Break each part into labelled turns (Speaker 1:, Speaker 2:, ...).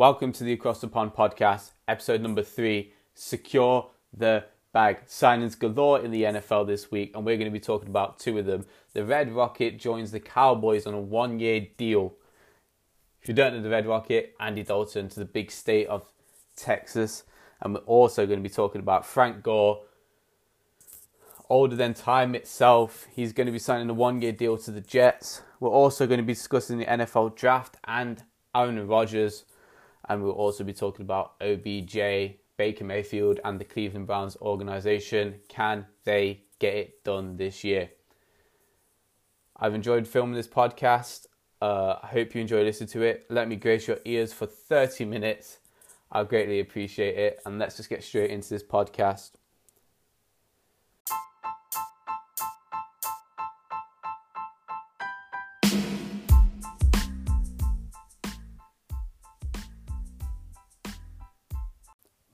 Speaker 1: Welcome to the Across the Pond podcast, episode number three Secure the Bag. Signings galore in the NFL this week, and we're going to be talking about two of them. The Red Rocket joins the Cowboys on a one year deal. If you don't know the Red Rocket, Andy Dalton to the big state of Texas. And we're also going to be talking about Frank Gore, older than time itself. He's going to be signing a one year deal to the Jets. We're also going to be discussing the NFL draft and Aaron Rodgers and we'll also be talking about OBJ, Baker Mayfield, and the Cleveland Browns organization. Can they get it done this year? I've enjoyed filming this podcast. Uh, I hope you enjoy listening to it. Let me grace your ears for 30 minutes. I greatly appreciate it. And let's just get straight into this podcast.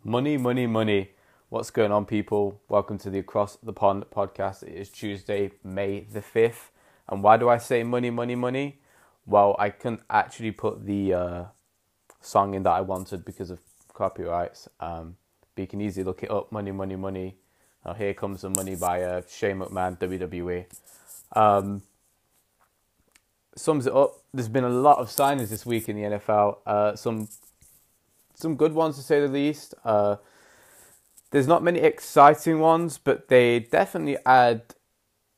Speaker 1: Money, money, money. What's going on, people? Welcome to the Across the Pond podcast. It is Tuesday, May the 5th. And why do I say money, money, money? Well, I couldn't actually put the uh, song in that I wanted because of copyrights. Um, but you can easily look it up Money, Money, Money. Now, here comes the money by uh, Shane McMahon, WWE. Um, sums it up. There's been a lot of signings this week in the NFL. Uh, some some good ones to say the least. Uh, there's not many exciting ones, but they definitely add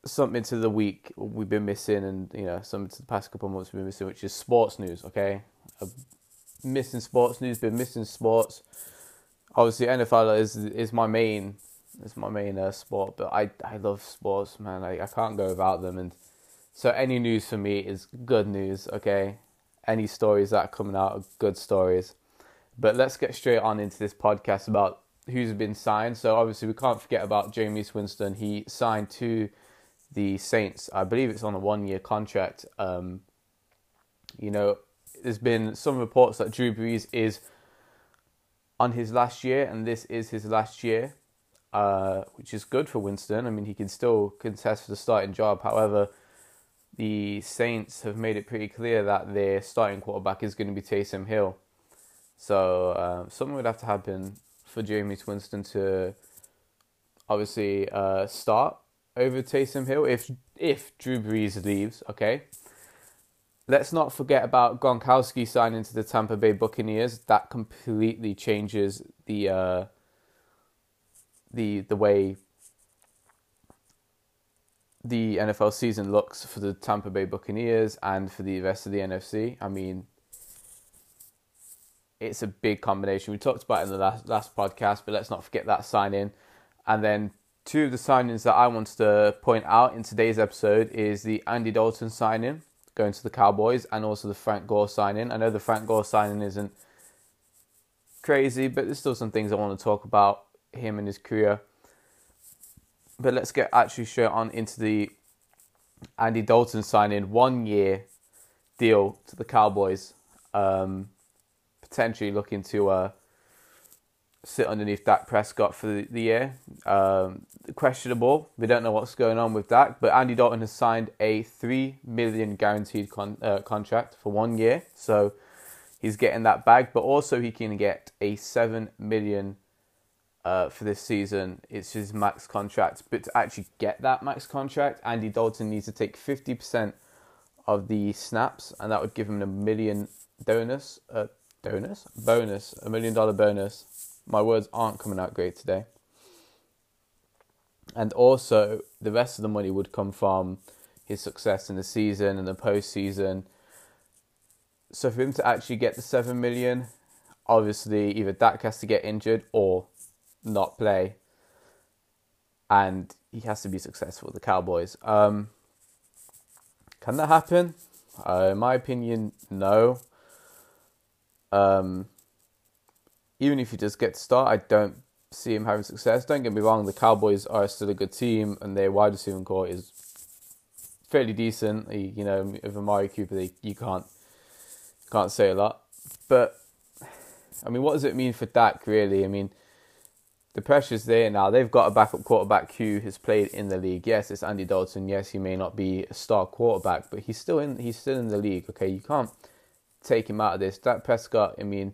Speaker 1: something to the week we've been missing, and you know, some to the past couple of months we've been missing, which is sports news. Okay, uh, missing sports news, been missing sports. Obviously, NFL is is my main is my main uh, sport, but I I love sports, man. I I can't go without them, and so any news for me is good news. Okay, any stories that are coming out are good stories. But let's get straight on into this podcast about who's been signed. So obviously we can't forget about Jameis Winston. He signed to the Saints. I believe it's on a one-year contract. Um, you know, there's been some reports that Drew Brees is on his last year, and this is his last year, uh, which is good for Winston. I mean, he can still contest for the starting job. However, the Saints have made it pretty clear that their starting quarterback is going to be Taysom Hill. So uh, something would have to happen for Jameis Winston to obviously uh, start over Taysom Hill if if Drew Brees leaves. Okay. Let's not forget about Gronkowski signing to the Tampa Bay Buccaneers. That completely changes the uh, the the way the NFL season looks for the Tampa Bay Buccaneers and for the rest of the NFC. I mean, it's a big combination. We talked about it in the last last podcast, but let's not forget that signing. And then two of the signings that I wanted to point out in today's episode is the Andy Dalton signing going to the Cowboys and also the Frank Gore signing. I know the Frank Gore signing isn't crazy, but there's still some things I want to talk about him and his career. But let's get actually straight on into the Andy Dalton signing, one year deal to the Cowboys. Um, potentially looking to uh, sit underneath Dak Prescott for the, the year. Um, questionable. We don't know what's going on with Dak, but Andy Dalton has signed a three million guaranteed con- uh, contract for one year, so he's getting that bag. But also he can get a seven million uh, for this season. It's his max contract, but to actually get that max contract, Andy Dalton needs to take fifty percent of the snaps, and that would give him a million bonus. Uh, bonus, bonus, a million dollar bonus. My words aren't coming out great today. And also, the rest of the money would come from his success in the season and the postseason. So for him to actually get the seven million, obviously either Dak has to get injured or not play, and he has to be successful with the Cowboys. Um, can that happen? Uh, in my opinion, no. Um, even if he does get to start, I don't see him having success. Don't get me wrong, the Cowboys are still a good team, and their wide receiving core is fairly decent. You know, of Amari Cooper, they, you can't can't say a lot. But I mean, what does it mean for Dak? Really, I mean, the pressure's there now. They've got a backup quarterback who has played in the league. Yes, it's Andy Dalton. Yes, he may not be a star quarterback, but he's still in. He's still in the league. Okay, you can't take him out of this. Dak Prescott, I mean,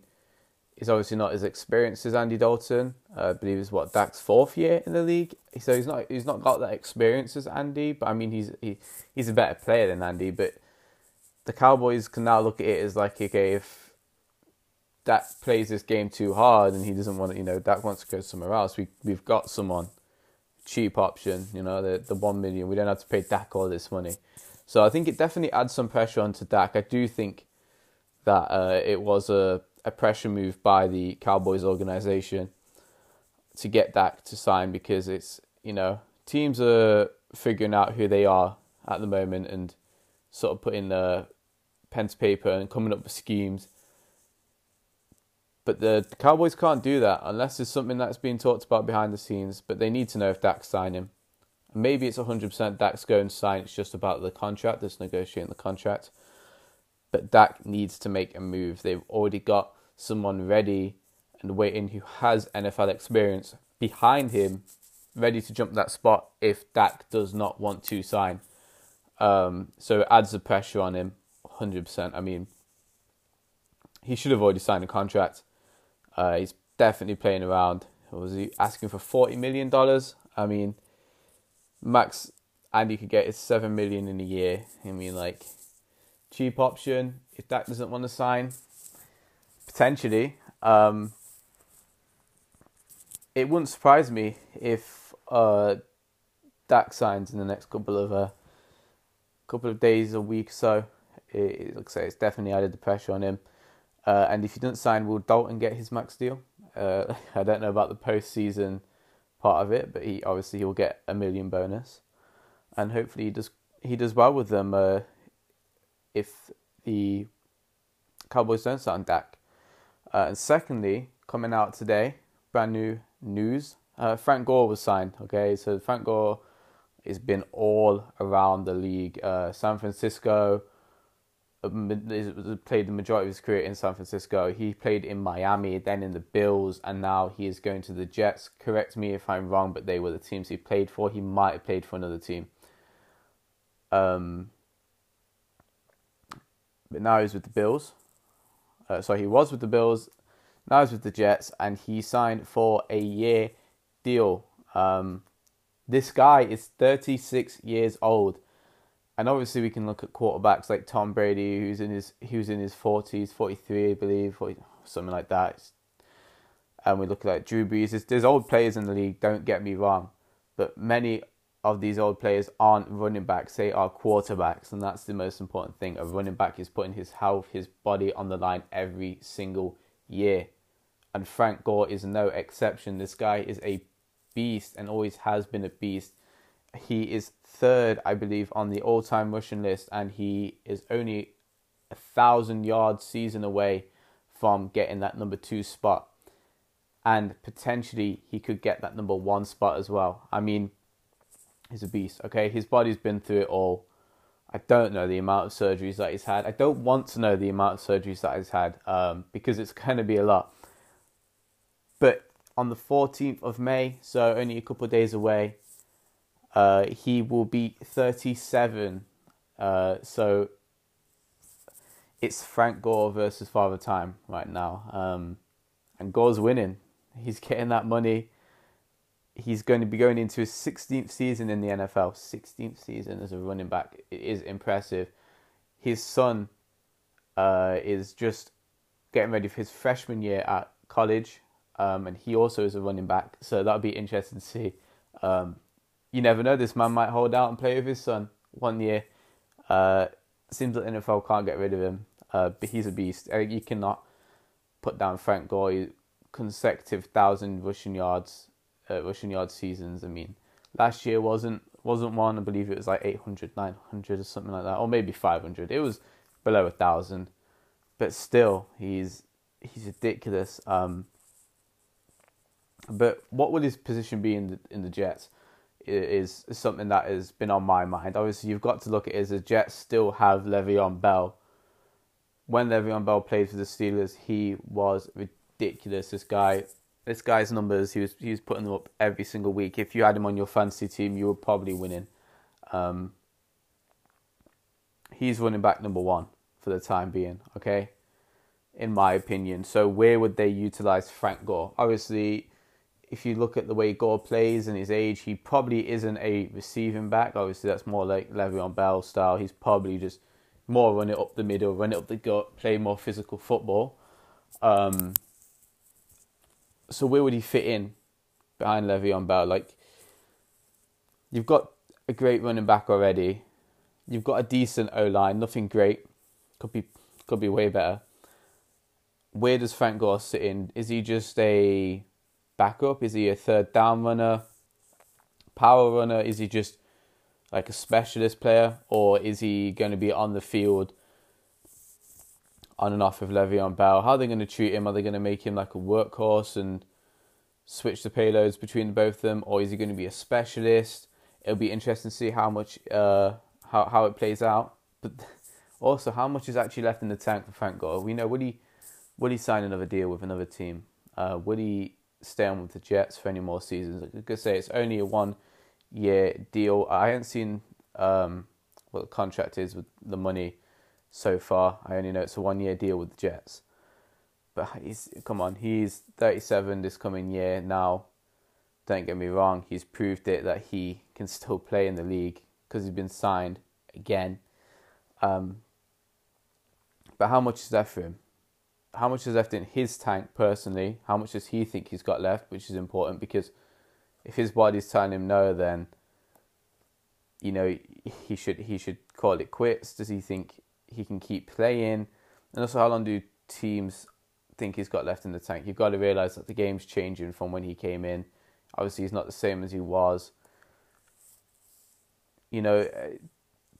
Speaker 1: He's obviously not as experienced as Andy Dalton. Uh, I believe it's what Dak's fourth year in the league, so he's not he's not got that experience as Andy. But I mean, he's he, he's a better player than Andy. But the Cowboys can now look at it as like, okay, if Dak plays this game too hard and he doesn't want to, you know, Dak wants to go somewhere else, we we've got someone cheap option. You know, the the one million. We don't have to pay Dak all this money. So I think it definitely adds some pressure onto Dak. I do think that uh, it was a a pressure move by the Cowboys organization to get Dak to sign because it's you know teams are figuring out who they are at the moment and sort of putting the pen to paper and coming up with schemes. But the, the Cowboys can't do that unless there's something that's being talked about behind the scenes. But they need to know if Dak's signing. Maybe it's 100% Dak's going to sign. It's just about the contract. That's negotiating the contract. But Dak needs to make a move. They've already got someone ready and waiting who has NFL experience behind him, ready to jump that spot if Dak does not want to sign. Um, so it adds the pressure on him, 100%. I mean, he should have already signed a contract. Uh, he's definitely playing around. Was he asking for $40 million? I mean, max Andy could get is 7 million in a year. I mean, like, cheap option. If Dak doesn't want to sign, potentially. Um, it wouldn't surprise me if uh, Dak signs in the next couple of uh, couple of days a week or so. It, it looks like it's definitely added the pressure on him. Uh, and if he doesn't sign, will Dalton get his max deal? Uh, I don't know about the postseason part of it, but he obviously he'll get a million bonus, and hopefully he does he does well with them. Uh, if the Cowboys don't sign Dak, uh, and secondly, coming out today, brand new news. Uh, Frank Gore was signed. Okay, so Frank Gore has been all around the league. Uh, San Francisco uh, played the majority of his career in San Francisco. He played in Miami, then in the Bills, and now he is going to the Jets. Correct me if I'm wrong, but they were the teams he played for. He might have played for another team. Um, but now he's with the Bills. Uh, so he was with the Bills, now he's with the Jets, and he signed for a year deal. Um, this guy is 36 years old, and obviously we can look at quarterbacks like Tom Brady, who's in his who's in his 40s, 43, I believe, 40, something like that. And we look at like Drew Brees. There's old players in the league. Don't get me wrong, but many of these old players aren't running backs, they are quarterbacks, and that's the most important thing. A running back is putting his health, his body on the line every single year. And Frank Gore is no exception. This guy is a beast and always has been a beast. He is third, I believe, on the all time rushing list, and he is only a thousand yard season away from getting that number two spot. And potentially he could get that number one spot as well. I mean, he's a beast. Okay, his body's been through it all. I don't know the amount of surgeries that he's had. I don't want to know the amount of surgeries that he's had um, because it's going to be a lot. But on the 14th of May, so only a couple of days away, uh, he will be 37. Uh, so it's Frank Gore versus Father Time right now. Um, and Gore's winning. He's getting that money he's going to be going into his 16th season in the NFL. 16th season as a running back it is impressive. His son uh, is just getting ready for his freshman year at college, um, and he also is a running back. So that'll be interesting to see. Um, you never know; this man might hold out and play with his son one year. Uh, seems like NFL can't get rid of him, uh, but he's a beast. You cannot put down Frank Gore consecutive thousand rushing yards uh, rushing yard seasons. I mean, last year wasn't wasn't one. I believe it was like 800, 900 or something like that, or maybe 500. It was below a thousand, but still, he's he's ridiculous. Um, but what would his position be in the in the Jets? Is, is something that has been on my mind. Obviously, you've got to look at it as the Jets still have Le'Veon Bell. When Le'Veon Bell played for the Steelers, he was ridiculous. This guy this guy's numbers, he was he was putting them up every single week. If you had him on your fantasy team, you were probably winning. Um, he's running back number one for the time being. Okay, in my opinion. So where would they utilize Frank Gore? Obviously, if you look at the way Gore plays and his age, he probably isn't a receiving back. Obviously, that's more like Le'Veon Bell style. He's probably just more run it up the middle, run it up the gut, play more physical football. Um, so where would he fit in behind Le'Veon Bell? Like, you've got a great running back already. You've got a decent O line, nothing great. Could be could be way better. Where does Frank Gore sit in? Is he just a backup? Is he a third down runner? Power runner? Is he just like a specialist player? Or is he going to be on the field on and off with Le'Veon Bell? How are they going to treat him? Are they going to make him like a workhorse and switch the payloads between both of them? Or is he going to be a specialist? It'll be interesting to see how much uh, how how it plays out. But also, how much is actually left in the tank for Frank Gore? We know would he would he sign another deal with another team? Uh, would he stay on with the Jets for any more seasons? I could say it's only a one year deal. I haven't seen um, what the contract is with the money so far. I only know it's a one year deal with the Jets. But he's come on, he's 37 this coming year now. Don't get me wrong, he's proved it that he can still play in the league because he's been signed again. Um, but how much is left for him? How much is left in his tank personally? How much does he think he's got left? Which is important because if his body's telling him no, then you know he should he should call it quits. Does he think he can keep playing? And also, how long do teams think he's got left in the tank? You've got to realize that the game's changing from when he came in. Obviously, he's not the same as he was. You know,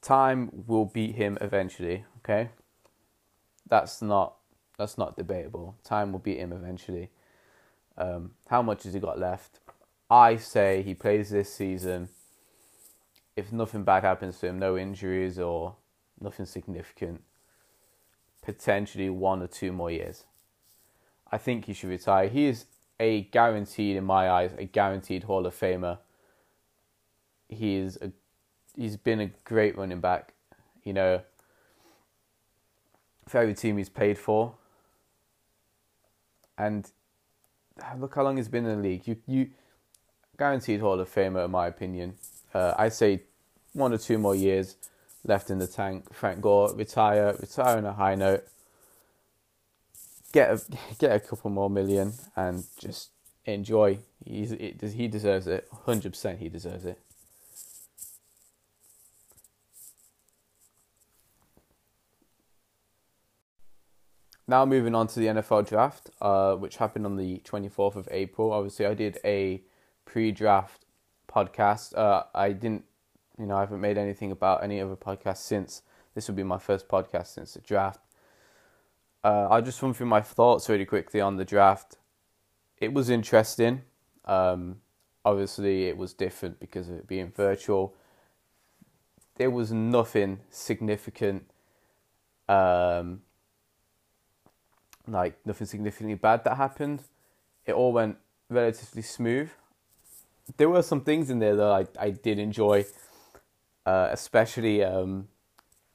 Speaker 1: time will beat him eventually. Okay, that's not that's not debatable. Time will beat him eventually. Um, how much has he got left? I say he plays this season. If nothing bad happens to him, no injuries or nothing significant, potentially one or two more years. I think he should retire. He is a guaranteed, in my eyes, a guaranteed Hall of Famer. He is a, he's been a great running back. You know, for every team he's played for. And look how long he's been in the league. You you guaranteed Hall of Famer, in my opinion. Uh, I say one or two more years left in the tank. Frank Gore retire, retire on a high note. Get a get a couple more million and just enjoy. He's it, he deserves it. Hundred percent, he deserves it. Now moving on to the NFL draft, uh, which happened on the twenty fourth of April. Obviously, I did a pre-draft podcast. Uh, I didn't, you know, I haven't made anything about any other podcast since. This will be my first podcast since the draft. Uh, I'll just run through my thoughts really quickly on the draft. It was interesting. Um, obviously, it was different because of it being virtual. There was nothing significant, um, like nothing significantly bad that happened. It all went relatively smooth there were some things in there that I, I did enjoy, uh, especially um,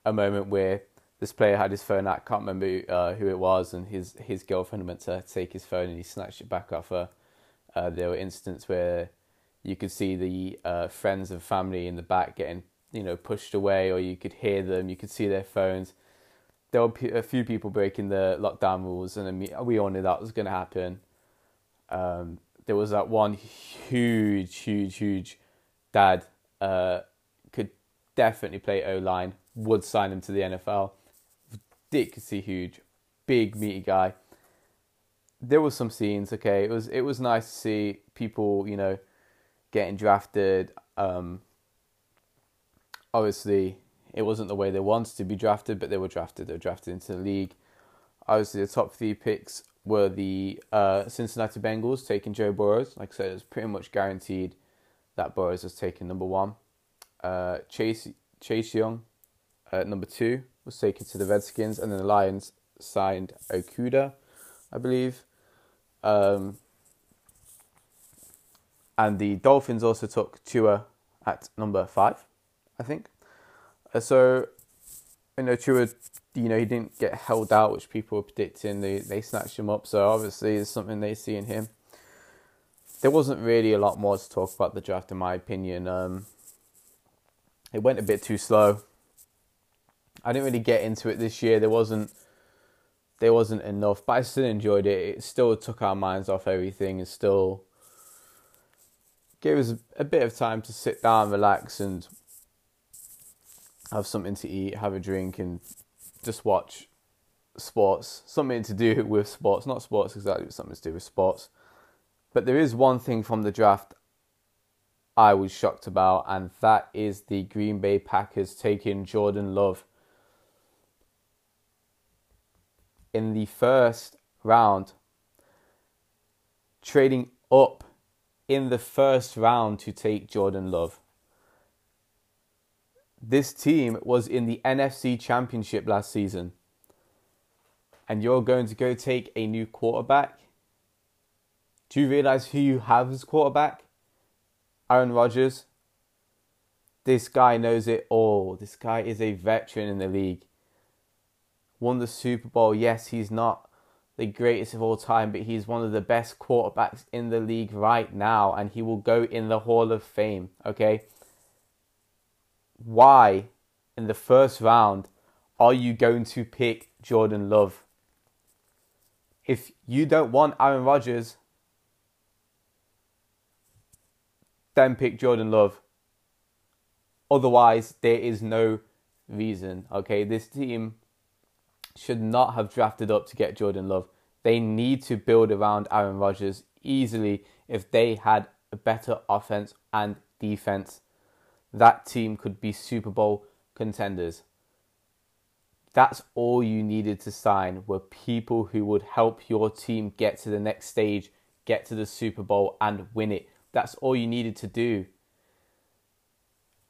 Speaker 1: a moment where this player had his phone out. I can't remember uh, who it was, and his his girlfriend went to take his phone and he snatched it back off her. Uh, there were instances where you could see the uh, friends and family in the back getting you know pushed away, or you could hear them. You could see their phones. There were a few people breaking the lockdown rules, and we all knew that was going to happen. Um, there was that one huge, huge, huge dad uh, definitely play O line. Would sign him to the NFL. Ridiculously huge, big meaty guy. There was some scenes. Okay, it was it was nice to see people, you know, getting drafted. Um, obviously, it wasn't the way they wanted to be drafted, but they were drafted. They were drafted into the league. Obviously, the top three picks were the uh, Cincinnati Bengals taking Joe Burrows. Like I said, it was pretty much guaranteed that Burrows was taking number one. Uh, Chase Chase Young, uh, number two, was taken to the Redskins, and then the Lions signed Okudah, I believe. Um, and the Dolphins also took Tua at number five, I think. Uh, so, you know, Tua you know, he didn't get held out, which people were predicting. They they snatched him up, so obviously it's something they see in him. There wasn't really a lot more to talk about the draft, in my opinion. Um, it went a bit too slow. I didn't really get into it this year. There wasn't there wasn't enough, but I still enjoyed it. It still took our minds off everything and still gave us a bit of time to sit down, relax, and have something to eat, have a drink, and just watch sports. Something to do with sports, not sports exactly, but something to do with sports. But there is one thing from the draft I was shocked about, and that is the Green Bay Packers taking Jordan Love in the first round, trading up in the first round to take Jordan Love. This team was in the NFC Championship last season, and you're going to go take a new quarterback. Do you realize who you have as quarterback? Aaron Rodgers. This guy knows it all. This guy is a veteran in the league won the Super Bowl. Yes, he's not the greatest of all time, but he's one of the best quarterbacks in the league right now, and he will go in the Hall of Fame. Okay. Why, in the first round, are you going to pick Jordan Love? If you don't want Aaron Rodgers, then pick Jordan Love. Otherwise, there is no reason. Okay, this team should not have drafted up to get Jordan Love. They need to build around Aaron Rodgers easily if they had a better offense and defense. That team could be Super Bowl contenders. That's all you needed to sign were people who would help your team get to the next stage, get to the Super Bowl, and win it. That's all you needed to do.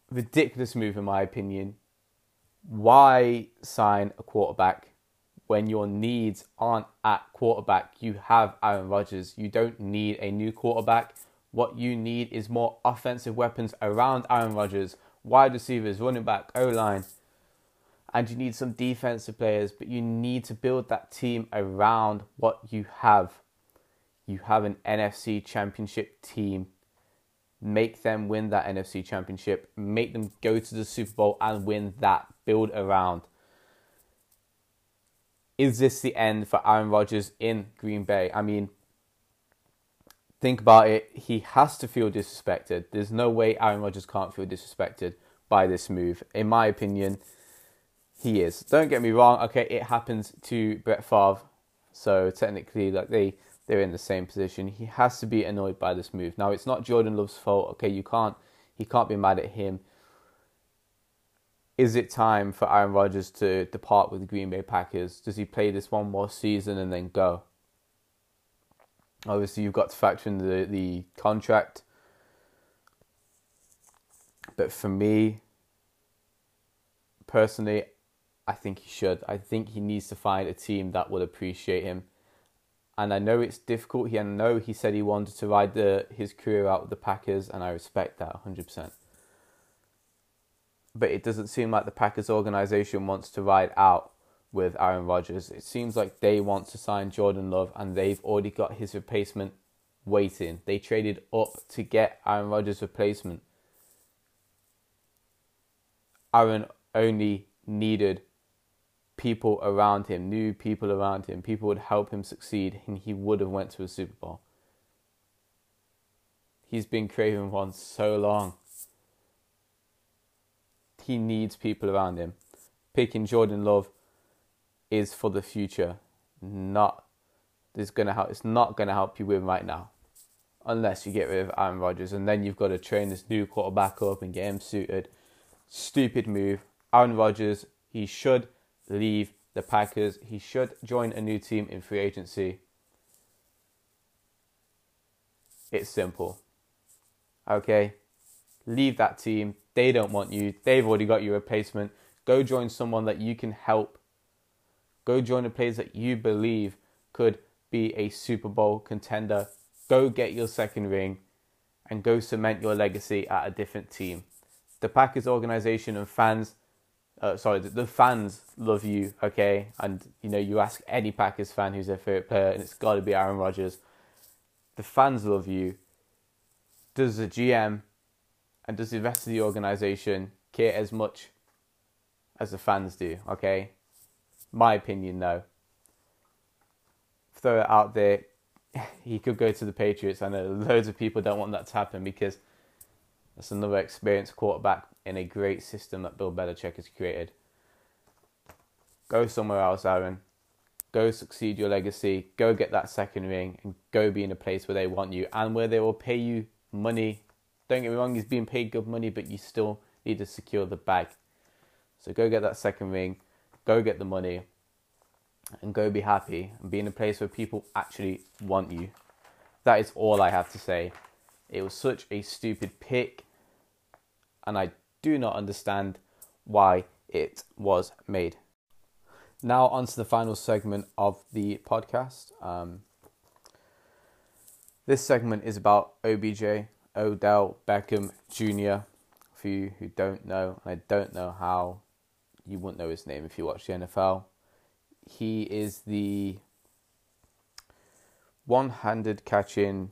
Speaker 1: Ridiculous move, in my opinion. Why sign a quarterback when your needs aren't at quarterback, you have Aaron Rodgers. You don't need a new quarterback. What you need is more offensive weapons around Aaron Rodgers, wide receivers, running back, O line. And you need some defensive players, but you need to build that team around what you have. You have an NFC championship team. Make them win that NFC championship. Make them go to the Super Bowl and win that. Build around is this the end for Aaron Rodgers in Green Bay? I mean, think about it. He has to feel disrespected. There's no way Aaron Rodgers can't feel disrespected by this move. In my opinion, he is. Don't get me wrong. Okay, it happens to Brett Favre, so technically, like they they're in the same position. He has to be annoyed by this move. Now, it's not Jordan Love's fault. Okay, you can't he can't be mad at him is it time for Aaron Rodgers to depart with the Green Bay Packers? Does he play this one more season and then go? Obviously, you've got to factor in the, the contract. But for me, personally, I think he should. I think he needs to find a team that will appreciate him. And I know it's difficult. He, I know he said he wanted to ride the, his career out with the Packers, and I respect that 100% but it doesn't seem like the Packers organization wants to ride out with Aaron Rodgers. It seems like they want to sign Jordan Love and they've already got his replacement waiting. They traded up to get Aaron Rodgers' replacement. Aaron only needed people around him, new people around him, people would help him succeed and he would have went to a Super Bowl. He's been craving one so long he needs people around him. Picking Jordan Love is for the future, not is gonna help. It's not gonna help you win right now, unless you get rid of Aaron Rodgers, and then you've got to train this new quarterback up and get him suited. Stupid move. Aaron Rodgers, he should leave the Packers. He should join a new team in free agency. It's simple. Okay? Leave that team. They don't want you. They've already got your replacement. Go join someone that you can help. Go join a place that you believe could be a Super Bowl contender. Go get your second ring and go cement your legacy at a different team. The Packers organization and fans uh, sorry, the, the fans love you, okay? And you know, you ask any Packers fan who's their favorite player, and it's got to be Aaron Rodgers. The fans love you. Does the GM and does the rest of the organization care as much as the fans do? Okay, my opinion, though. Throw it out there. He could go to the Patriots. I know loads of people don't want that to happen because that's another experienced quarterback in a great system that Bill Belichick has created. Go somewhere else, Aaron. Go succeed your legacy. Go get that second ring and go be in a place where they want you and where they will pay you money. Don't get me wrong, he's being paid good money, but you still need to secure the bag. So go get that second ring, go get the money, and go be happy and be in a place where people actually want you. That is all I have to say. It was such a stupid pick, and I do not understand why it was made. Now, on to the final segment of the podcast. Um, this segment is about OBJ, Odell Beckham Jr. For you who don't know, I don't know how you wouldn't know his name if you watch the NFL. He is the one handed catching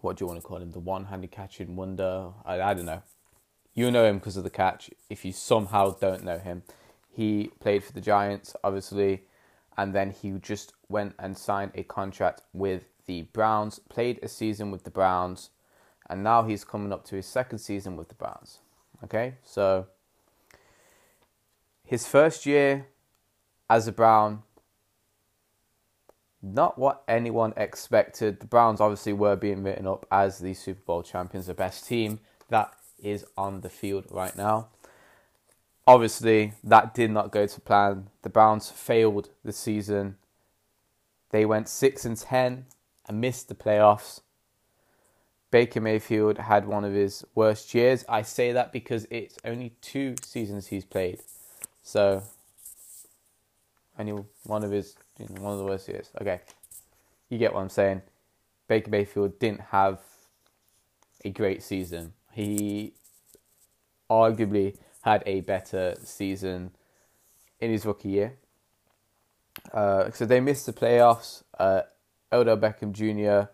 Speaker 1: what do you want to call him? The one-handed catching wonder. I, I don't know. You know him because of the catch. If you somehow don't know him, he played for the Giants, obviously, and then he just went and signed a contract with the Browns. Played a season with the Browns, and now he's coming up to his second season with the Browns. Okay, so his first year as a Brown not what anyone expected. The Browns obviously were being written up as the Super Bowl champions, the best team that is on the field right now. Obviously, that did not go to plan. The Browns failed the season. They went 6 and 10 and missed the playoffs. Baker Mayfield had one of his worst years. I say that because it's only two seasons he's played. So, only one of his one of the worst years. Okay, you get what I'm saying. Baker Mayfield didn't have a great season. He arguably had a better season in his rookie year. Uh, so they missed the playoffs. Uh, Odell Beckham Jr.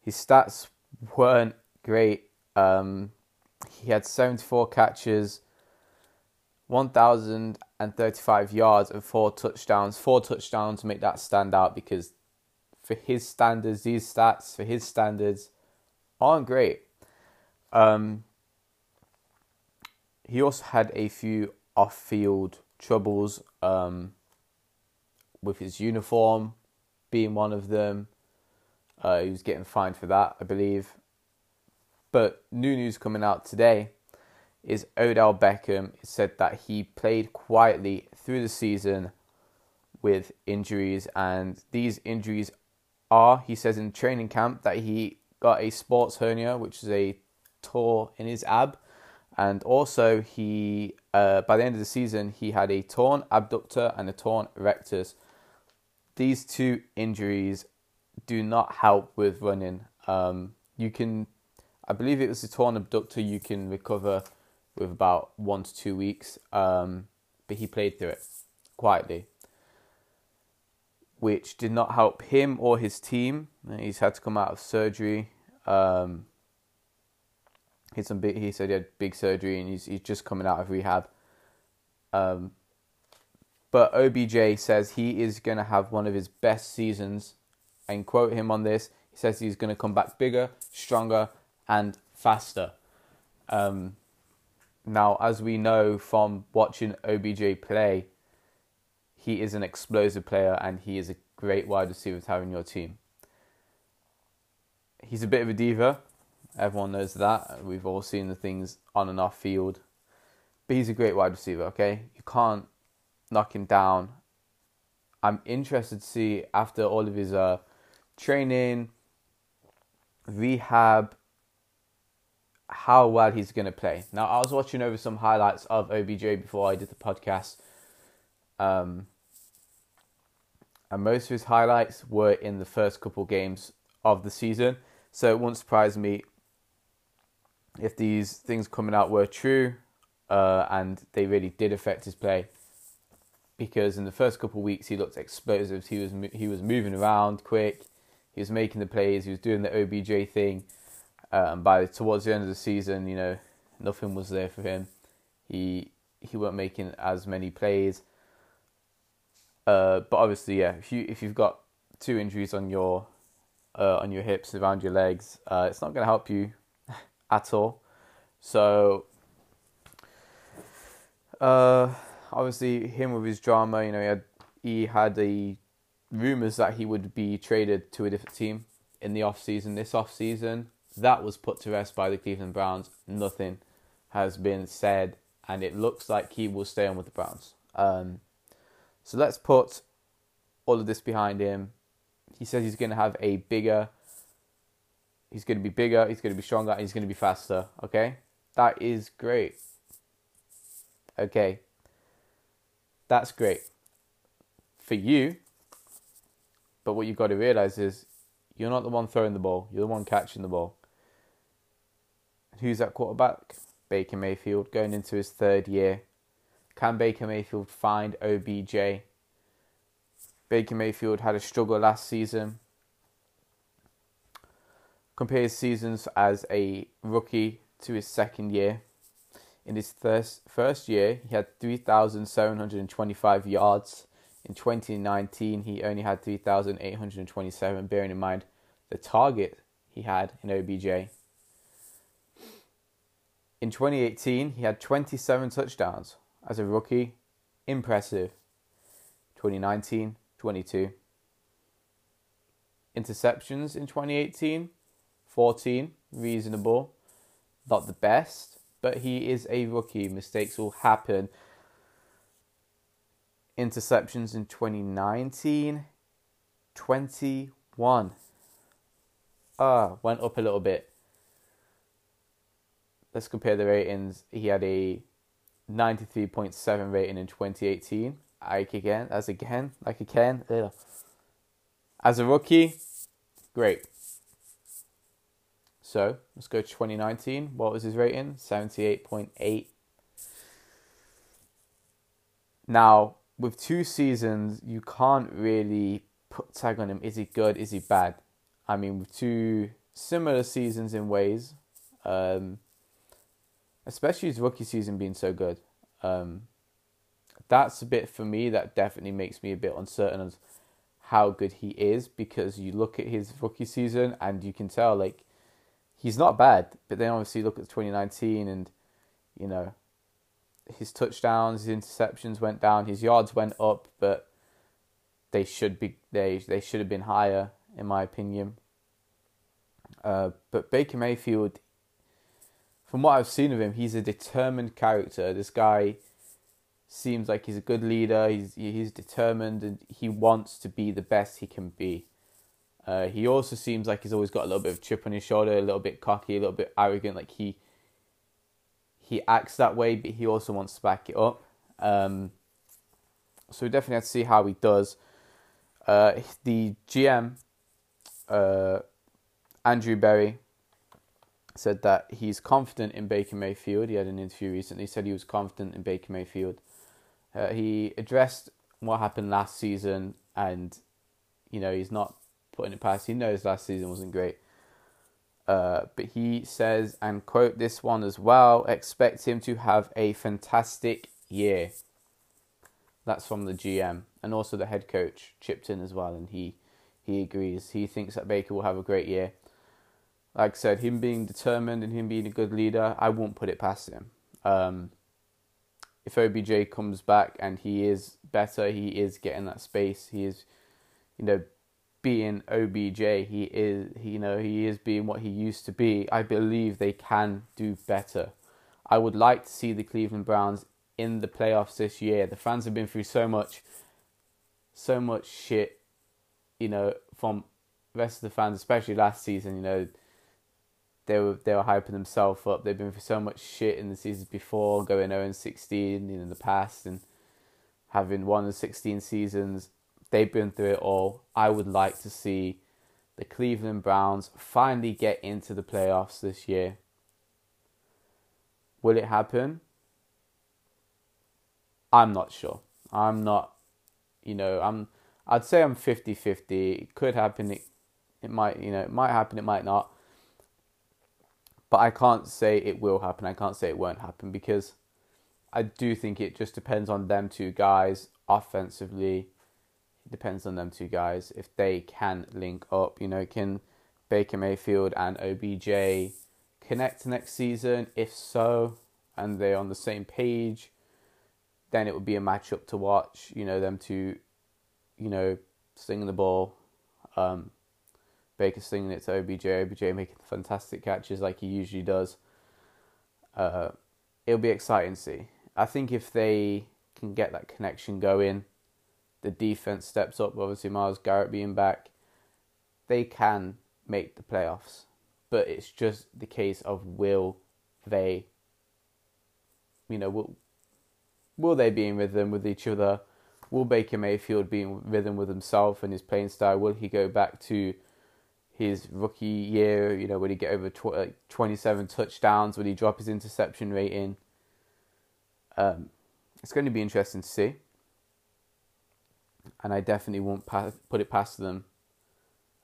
Speaker 1: His stats weren't great. Um, he had 74 catches, 1,035 yards and four touchdowns. Four touchdowns make that stand out because for his standards, these stats, for his standards, aren't great. Um, he also had a few off field troubles um, with his uniform being one of them. Uh, he was getting fined for that, I believe. But new news coming out today is Odell Beckham. Said that he played quietly through the season with injuries, and these injuries are, he says in training camp, that he got a sports hernia, which is a tear in his ab, and also he, uh, by the end of the season, he had a torn abductor and a torn rectus. These two injuries do not help with running. Um, you can, I believe it was a torn abductor. You can recover with about one to two weeks. Um, but he played through it quietly, which did not help him or his team. He's had to come out of surgery. Um, he's some big, he said he had big surgery and he's, he's just coming out of rehab. Um, but OBJ says he is going to have one of his best seasons. And quote him on this, he says he's going to come back bigger, stronger, and faster. Um, now, as we know from watching OBJ play, he is an explosive player and he is a great wide receiver to have in your team. He's a bit of a diva. Everyone knows that. We've all seen the things on and off field. But he's a great wide receiver, okay? You can't knock him down. I'm interested to see after all of his uh, training, rehab, how well he's going to play. Now, I was watching over some highlights of OBJ before I did the podcast. Um, and most of his highlights were in the first couple games of the season. So it won't surprise me if these things coming out were true. uh, and they really did affect his play because in the first couple of weeks he looked explosive. He was he was moving around quick. He was making the plays. He was doing the OBJ thing. And by towards the end of the season, you know, nothing was there for him. He he weren't making as many plays. Uh, but obviously, yeah, if you if you've got two injuries on your uh, on your hips around your legs, uh, it's not going to help you at all. So, uh, obviously, him with his drama, you know, he had he had the rumors that he would be traded to a different team in the off season. This off season, that was put to rest by the Cleveland Browns. Nothing has been said, and it looks like he will stay on with the Browns. Um, so let's put all of this behind him. He says he's going to have a bigger, he's going to be bigger, he's going to be stronger, and he's going to be faster. Okay, that is great. Okay, that's great for you. But what you've got to realize is you're not the one throwing the ball, you're the one catching the ball. Who's that quarterback? Baker Mayfield going into his third year. Can Baker Mayfield find OBJ? Baker Mayfield had a struggle last season. Compare his seasons as a rookie to his second year. In his first first year, he had 3,725 yards. In 2019, he only had 3,827, bearing in mind the target he had in OBJ. In 2018, he had 27 touchdowns as a rookie. Impressive. 2019, 22. Interceptions in 2018, 14. Reasonable. Not the best, but he is a rookie. Mistakes will happen. Interceptions in 2019, 21. Ah, went up a little bit let's compare the ratings. He had a 93.7 rating in 2018. Like again, as again, like again. Ugh. As a rookie, great. So let's go to 2019. What was his rating? 78.8. Now, with two seasons, you can't really put tag on him. Is he good? Is he bad? I mean, with two similar seasons in ways, um, especially his rookie season being so good. Um, that's a bit for me that definitely makes me a bit uncertain of how good he is because you look at his rookie season and you can tell like he's not bad, but then obviously look at 2019 and you know his touchdowns, his interceptions went down, his yards went up, but they should be they they should have been higher in my opinion. Uh, but Baker Mayfield, from what I've seen of him, he's a determined character. This guy seems like he's a good leader. He's he's determined and he wants to be the best he can be. Uh, he also seems like he's always got a little bit of chip on his shoulder, a little bit cocky, a little bit arrogant. Like he he acts that way, but he also wants to back it up. Um, so we definitely have to see how he does. Uh, the GM, uh, Andrew Berry, said that he's confident in Baker Mayfield. He had an interview recently. He said he was confident in Baker Mayfield. Uh, he addressed what happened last season, and you know he's not putting it past. He knows last season wasn't great, uh, but he says, and quote this one as well: expect him to have a fantastic year. That's from the GM and also the head coach chipped in as well, and he he agrees. He thinks that Baker will have a great year like I said, him being determined and him being a good leader, I won't put it past him. Um, if OBJ comes back and he is better, he is getting that space. He is, you know, being OBJ. He is, you know, he is being what he used to be. I believe they can do better. I would like to see the Cleveland Browns in the playoffs this year. The fans have been through so much, so much shit, you know, from the rest of the fans, especially last season. You know they were they were hyping themselves up. They've been through so much shit in the seasons before, going 0 16 in the past, and having won the 16 seasons. They've been through it all. I would like to see the Cleveland Browns finally get into the playoffs this year. Will it happen? I'm not sure. I'm not, you know, I'm. I'd say I'm 50-50. It could happen. It, it might, you know, it might happen. It might not. But I can't say it will happen. I can't say it won't happen because I do think it just depends on them two guys offensively. It depends on them two guys if they can link up. You know, can Baker Mayfield and OBJ connect next season? If so, and they're on the same page, then it would be a matchup to watch. You know, them two, you know, slinging the ball. Um, Baker slinging it to OBJ, OBJ making fantastic catches like he usually does. Uh, it'll be exciting to see. I think if they can get that connection going, the defense steps up. Obviously, Myles Garrett being back, they can make the playoffs. But it's just the case of will they, you know, will, will they be in rhythm with each other? Will Baker Mayfield be in rhythm with himself and his playing style? Will he go back to his rookie year? You know, will he get over tw- 27 touchdowns? Will he drop his interception rating? Um, it's going to be interesting to see. And I definitely won't pass, put it past them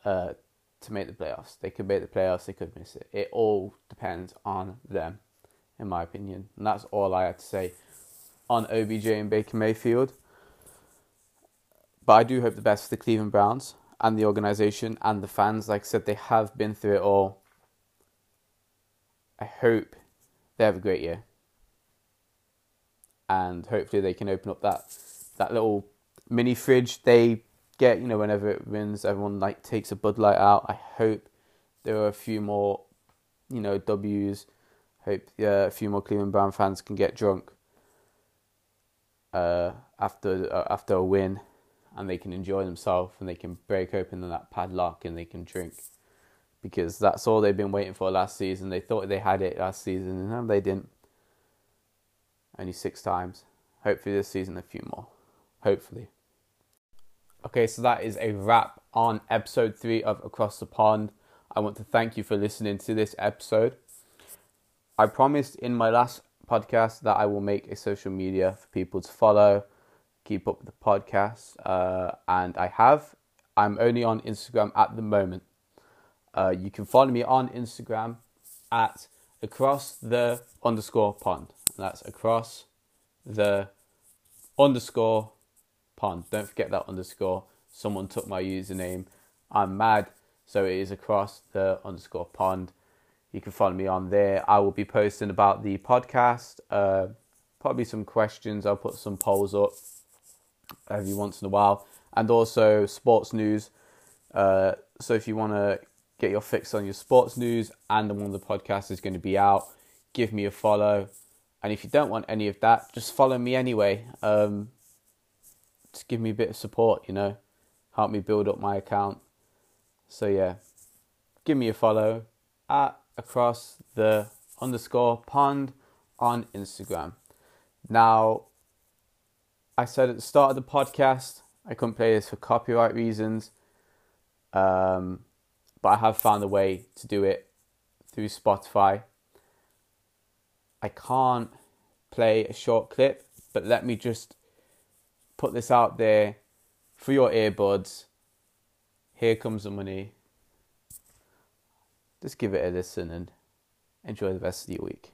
Speaker 1: uh, to make the playoffs. They could make the playoffs, they could miss it. It all depends on them, in my opinion. And that's all I had to say on OBJ and Baker Mayfield. But I do hope the best for the Cleveland Browns and the organization and the fans. Like I said, they have been through it all. I hope they have a great year and hopefully they can open up that that little mini fridge they get. You know, whenever it wins, everyone like takes a Bud Light out. I hope there are a few more, you know, W's. Hope a few more Cleveland Brown fans can get drunk uh, after uh, after a win, and they can enjoy themselves and they can break open that padlock and they can drink because that's all they've been waiting for last season. They thought they had it last season and they didn't only six times. Hopefully, this season, a few more. Hopefully. Okay, so that is a wrap on episode three of Across the Pond. I want to thank you for listening to this episode. I promised in my last podcast that I will make a social media for people to follow, keep up with the podcast, uh, and I have. I'm only on Instagram at the moment. Uh, you can follow me on Instagram at across the underscore pond. That's across the underscore pond. Don't forget that underscore. Someone took my username. I'm mad. So it is across the underscore pond. You can follow me on there. I will be posting about the podcast. Uh, probably some questions. I'll put some polls up every once in a while. And also sports news. Uh, so if you want to get your fix on your sports news and the one of the podcast is going to be out, give me a follow. And if you don't want any of that, just follow me anyway. Um, just give me a bit of support, you know, help me build up my account. So yeah, give me a follow at across the underscore pond on Instagram. Now, I said at the start of the podcast I couldn't play this for copyright reasons, um, but I have found a way to do it through Spotify. I can't play a short clip, but let me just put this out there for your earbuds. Here comes the money. Just give it a listen and enjoy the rest of your week.